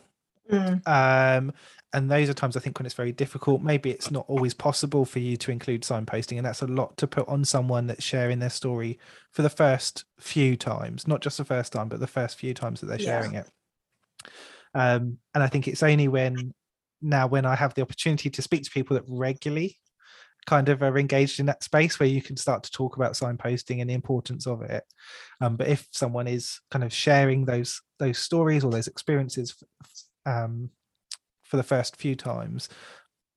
um and those are times i think when it's very difficult. Maybe it's not always possible for you to include signposting and that's a lot to put on someone that's sharing their story for the first few times not just the first time but the first few times that they're Yeah. sharing it. Um and i think it's only when now when i have the opportunity to speak to people that regularly kind of are engaged in that space where you can start to talk about signposting and the importance of it. Um, but if someone is kind of sharing those those stories or those experiences f- um, for the first few times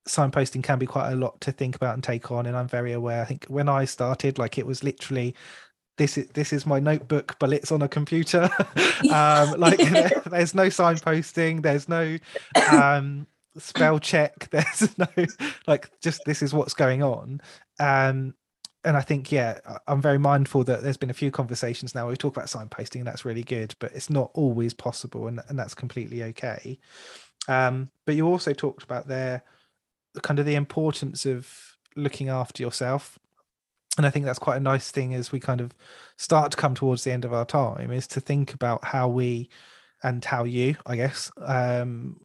signposting can be quite a lot to think about and take on and i'm very aware. I think when i started like it was literally this is this is my notebook but it's on a computer. [LAUGHS] [LAUGHS] Um like [LAUGHS] there- there's no signposting there's no um spell check there's no like just this is what's going on. Um and i think yeah i'm very mindful that there's been a few conversations now we talk about signposting and that's really good but it's not always possible and, and that's completely okay. Um but you also talked about there kind of the importance of looking after yourself and i think that's quite a nice thing as we kind of start to come towards the end of our time is to think about how we and how you i guess um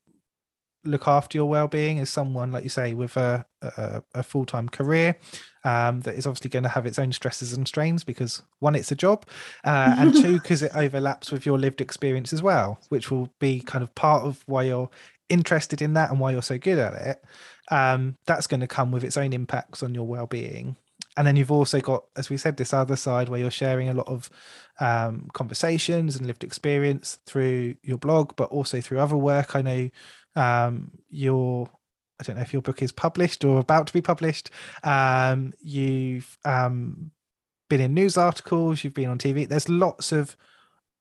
look after your well-being as someone like you say with a, a, a full-time career um, that is obviously going to have its own stresses and strains because one it's a job uh, [LAUGHS] and two because it overlaps with your lived experience as well which will be kind of part of why you're interested in that and why you're so good at it. Um, that's going to come with its own impacts on your well-being. And then you've also got as we said this other side where you're sharing a lot of um, conversations and lived experience through your blog but also through other work. I know um, your i don't know if your book is published or about to be published um, you've um, been in news articles you've been on tv there's lots of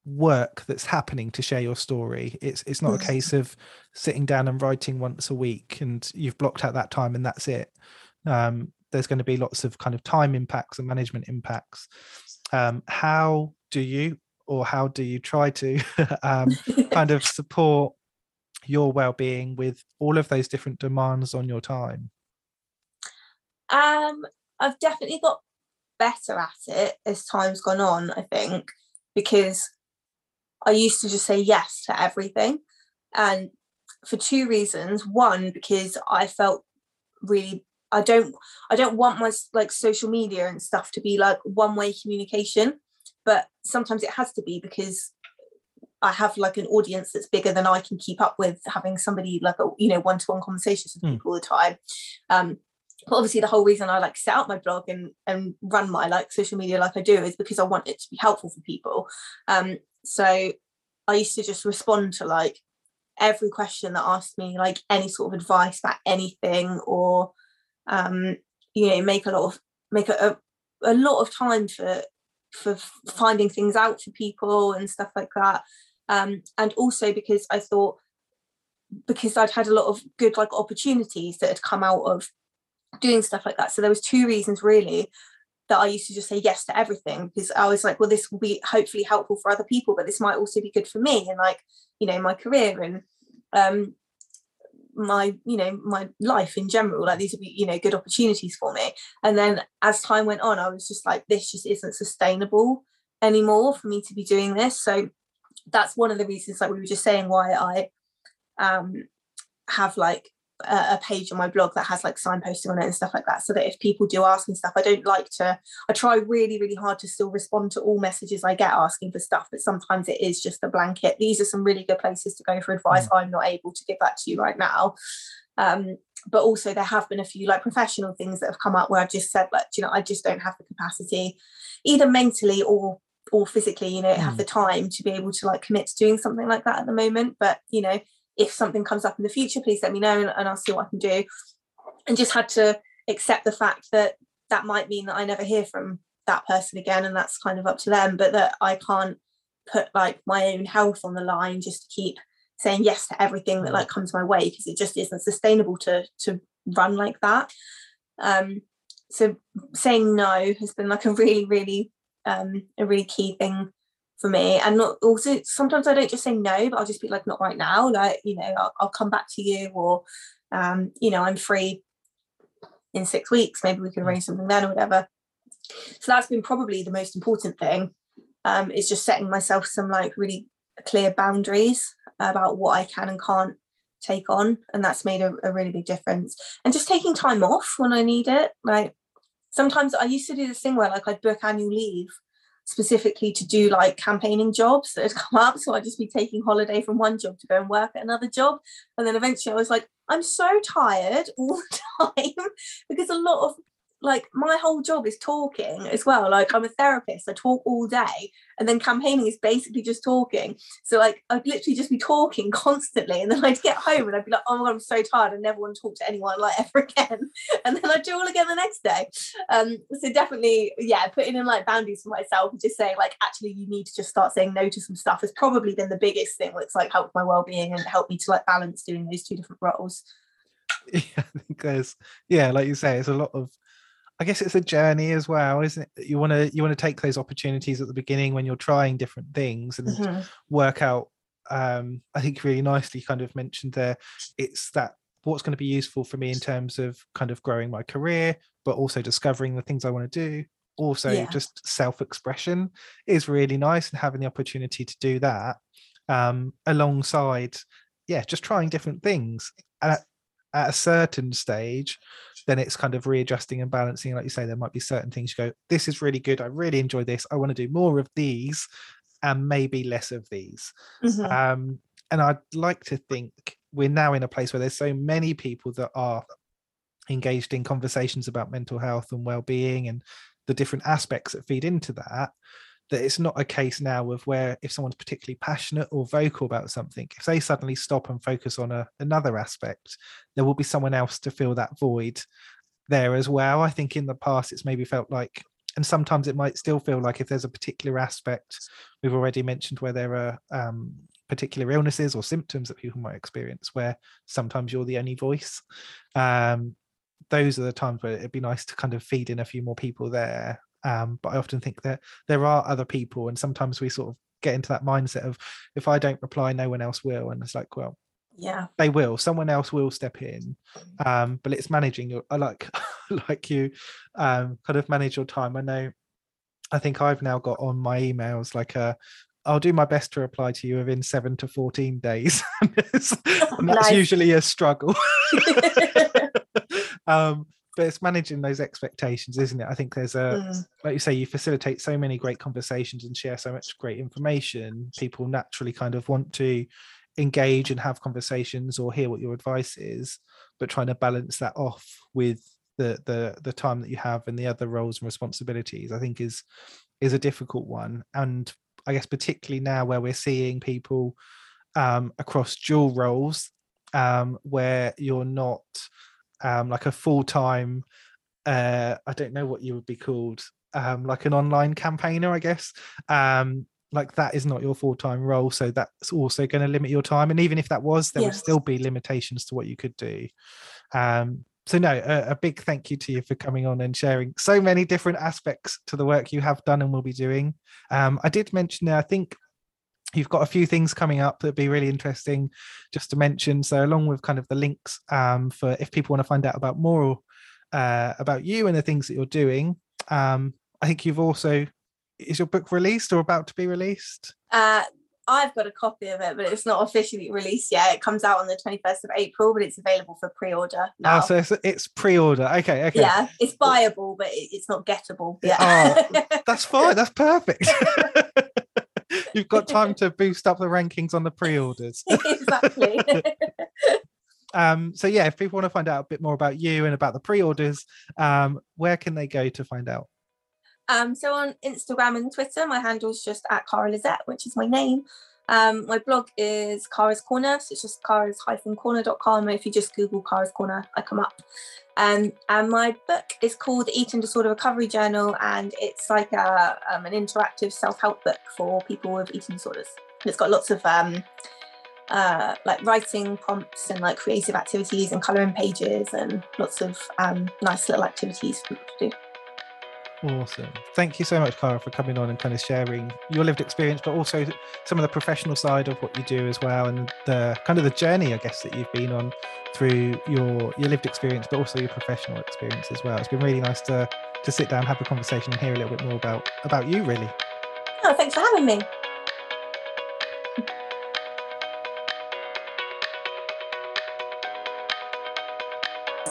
work that's happening to share your story. It's it's not a case of sitting down and writing once a week and you've blocked out that time and that's it. Um, there's going to be lots of kind of time impacts and management impacts. Um, how do you or how do you try to [LAUGHS] um, kind of support your well-being with all of those different demands on your time Um, I've definitely got better at it as time's gone on, I think, because I used to just say yes to everything. And for two reasons. One, because I felt really I don't I don't want my like social media and stuff to be like one way communication, but sometimes it has to be because I have like an audience that's bigger than I can keep up with having somebody like a you know one to one conversations with Hmm. people all the time. Um, but obviously the whole reason I like set up my blog and and run my like social media like I do is because I want it to be helpful for people. Um, so I used to just respond to like every question that asked me like any sort of advice about anything or um you know make a lot of make a, a, a lot of time for for finding things out for people and stuff like that um and also because i thought because i'd had a lot of good like opportunities that had come out of doing stuff like that. So there was two reasons really that i used to just say yes to everything because i was like well this will be hopefully helpful for other people but this might also be good for me and like you know my career and um my you know my life in general. Like these would be you know good opportunities for me. And then as time went on i was just like this just isn't sustainable anymore for me to be doing this. So that's one of the reasons like we were just saying why i um have like a, a page on my blog that has like signposting on it and stuff like that so that if people do ask me stuff i don't like to i try really really hard to still respond to all messages i get asking for stuff but sometimes it is just a blanket. These are some really good places to go for advice. I'm not able to give that to you right now. Um but also there have been a few like professional things that have come up where I've just said like, you know, I just don't have the capacity, either mentally or or physically, you know, have the time to be able to like commit to doing something like that at the moment. But you know, if something comes up in the future, please let me know and, and I'll see what I can do. And just had to accept the fact that that might mean that I never hear from that person again, and that's kind of up to them. But that I can't put like my own health on the line just to keep saying yes to everything that like comes my way because it just isn't sustainable to to run like that. Um, so saying no has been like a really, really um, a really key thing for me. And not also sometimes I don't just say no, but I'll just be like, not right now. Like you know, I'll, I'll come back to you, or um, you know, I'm free in six weeks. Maybe we can arrange something then or whatever. So that's been probably the most important thing. Um, is just setting myself some like really clear boundaries about what I can and can't take on. And that's made a, a really big difference. And just taking time off when I need it. Like sometimes I used to do this thing where like I'd book annual leave specifically to do like campaigning jobs that had [LAUGHS] come up. So I'd just be taking holiday from one job to go and work at another job. And then eventually I was like, I'm so tired all the [LAUGHS] time because a lot of like my whole job is talking as well. Like I'm a therapist, I talk all day, and then campaigning is basically just talking. So like I'd literally just be talking [LAUGHS] constantly, and then I'd get home and I'd be like, oh my god, I'm so tired. I never want to talk to anyone like [LAUGHS] ever again. [LAUGHS] And then I'd do all again the next day. Um, so definitely, yeah, putting in like boundaries for myself and just saying like actually you need to just start saying no to some stuff has probably been the biggest thing that's like helped my well-being and helped me to like balance doing those two different roles. Yeah, I think there's yeah, like you say, it's a lot of I guess it's a journey as well, isn't it? You want to you want to take those opportunities at the beginning when you're trying different things and Mm-hmm. work out. Um, I think really nicely kind of mentioned there. It's that what's going to be useful for me in terms of kind of growing my career, but also discovering the things I want to do. Also, Yeah. just self-expression is really nice, and having the opportunity to do that um, alongside, yeah, just trying different things. And at, at a certain stage, then it's kind of readjusting and balancing. Like you say, there might be certain things you go, this is really good. I really enjoy this. I want to do more of these and maybe less of these. Mhm. Um, and I'd like to think we're now in a place where there's so many people that are engaged in conversations about mental health and well-being and the different aspects that feed into that that it's not a case now of where if someone's particularly passionate or vocal about something if they suddenly stop and focus on a, another aspect there will be someone else to fill that void there as well. I think in the past it's maybe felt like and sometimes it might still feel like if there's a particular aspect we've already mentioned where there are um, particular illnesses or symptoms that people might experience where sometimes you're the only voice um, those are the times where it'd be nice to kind of feed in a few more people there um, but i often think that there are other people and sometimes we sort of get into that mindset of if i don't reply no one else will and it's like well Yeah. they will someone else will step in um but it's managing your i like [LAUGHS] like you um kind of manage your time i know i think i've now got on my emails like a I'll do my best to reply to you within seven to 14 days. [LAUGHS] [LAUGHS] and that's Nice. usually a struggle. um, but it's managing those expectations, isn't it? I think there's a, Mm. like you say, you facilitate so many great conversations and share so much great information. People naturally kind of want to engage and have conversations or hear what your advice is, but trying to balance that off with the the the time that you have and the other roles and responsibilities, I think is is a difficult one. And I guess particularly now where we're seeing people um, across dual roles, um, where you're not um, like a full time, uh, I don't know what you would be called, um, like an online campaigner, I guess. Um, like that is not your full time role, so that's also going to limit your time. And even if that was, there would still be limitations to what you could do. Um, so no, a, a big thank you to you for coming on and sharing so many different aspects to the work you have done and will be doing. Um, I did mention there, I think you've got a few things coming up that'd be really interesting just to mention. So along with kind of the links um, for if people want to find out about more uh, about you and the things that you're doing, um, I think you've also is your book released or about to be released? Uh, I've got a copy of it, but it's not officially released yet. It comes out on the 21st of April, but it's available for pre-order now. Oh, so it's, it's pre-order. Okay, okay. Yeah, it's buyable, but it's not gettable. Yeah. Oh, [LAUGHS] that's fine. That's perfect. [LAUGHS] You've got time to boost up the rankings on the pre-orders. [LAUGHS] exactly. [LAUGHS] Um, so yeah, if people want to find out a bit more about you and about the pre-orders, um, where can they go to find out? Um, so on Instagram and Twitter, my handle's just at Cara Lisette, which is my name. Um, my blog is Cara's Corner, so it's just caras-corner.com. If you just Google Cara's Corner, I come up. Um, and my book is called Eating Disorder Recovery Journal, and it's like a, um, an interactive self-help book for people with eating disorders. It's got lots of um, uh, like writing prompts and like creative activities and colouring pages and lots of um, nice little activities for people to do. Awesome. Thank you so much, Cara, for coming on and kind of sharing your lived experience, but also some of the professional side of what you do as well, and the kind of the journey, I guess, that you've been on through your your lived experience, but also your professional experience as well. It's been really nice to to sit down, have a conversation, and hear a little bit more about about you, really. Oh, thanks for having me.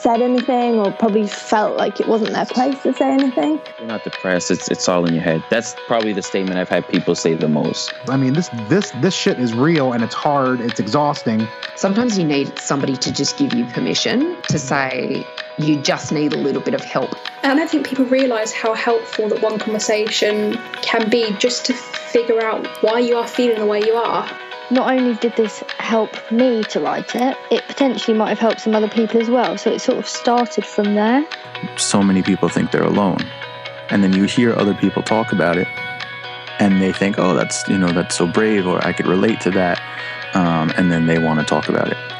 said anything or probably felt like it wasn't their place to say anything. You're not depressed. It's it's all in your head. That's probably the statement I've had people say the most. I mean, this this this shit is real and it's hard. It's exhausting. Sometimes you need somebody to just give you permission to say you just need a little bit of help. And I don't think people realise how helpful that one conversation can be just to figure out why you are feeling the way you are. Not only did this help me to write it, it potentially might have helped some other people as well. So it sort of started from there. So many people think they're alone. And then you hear other people talk about it and they think, oh, that's, you know, that's so brave or I could relate to that. Um, and then they want to talk about it.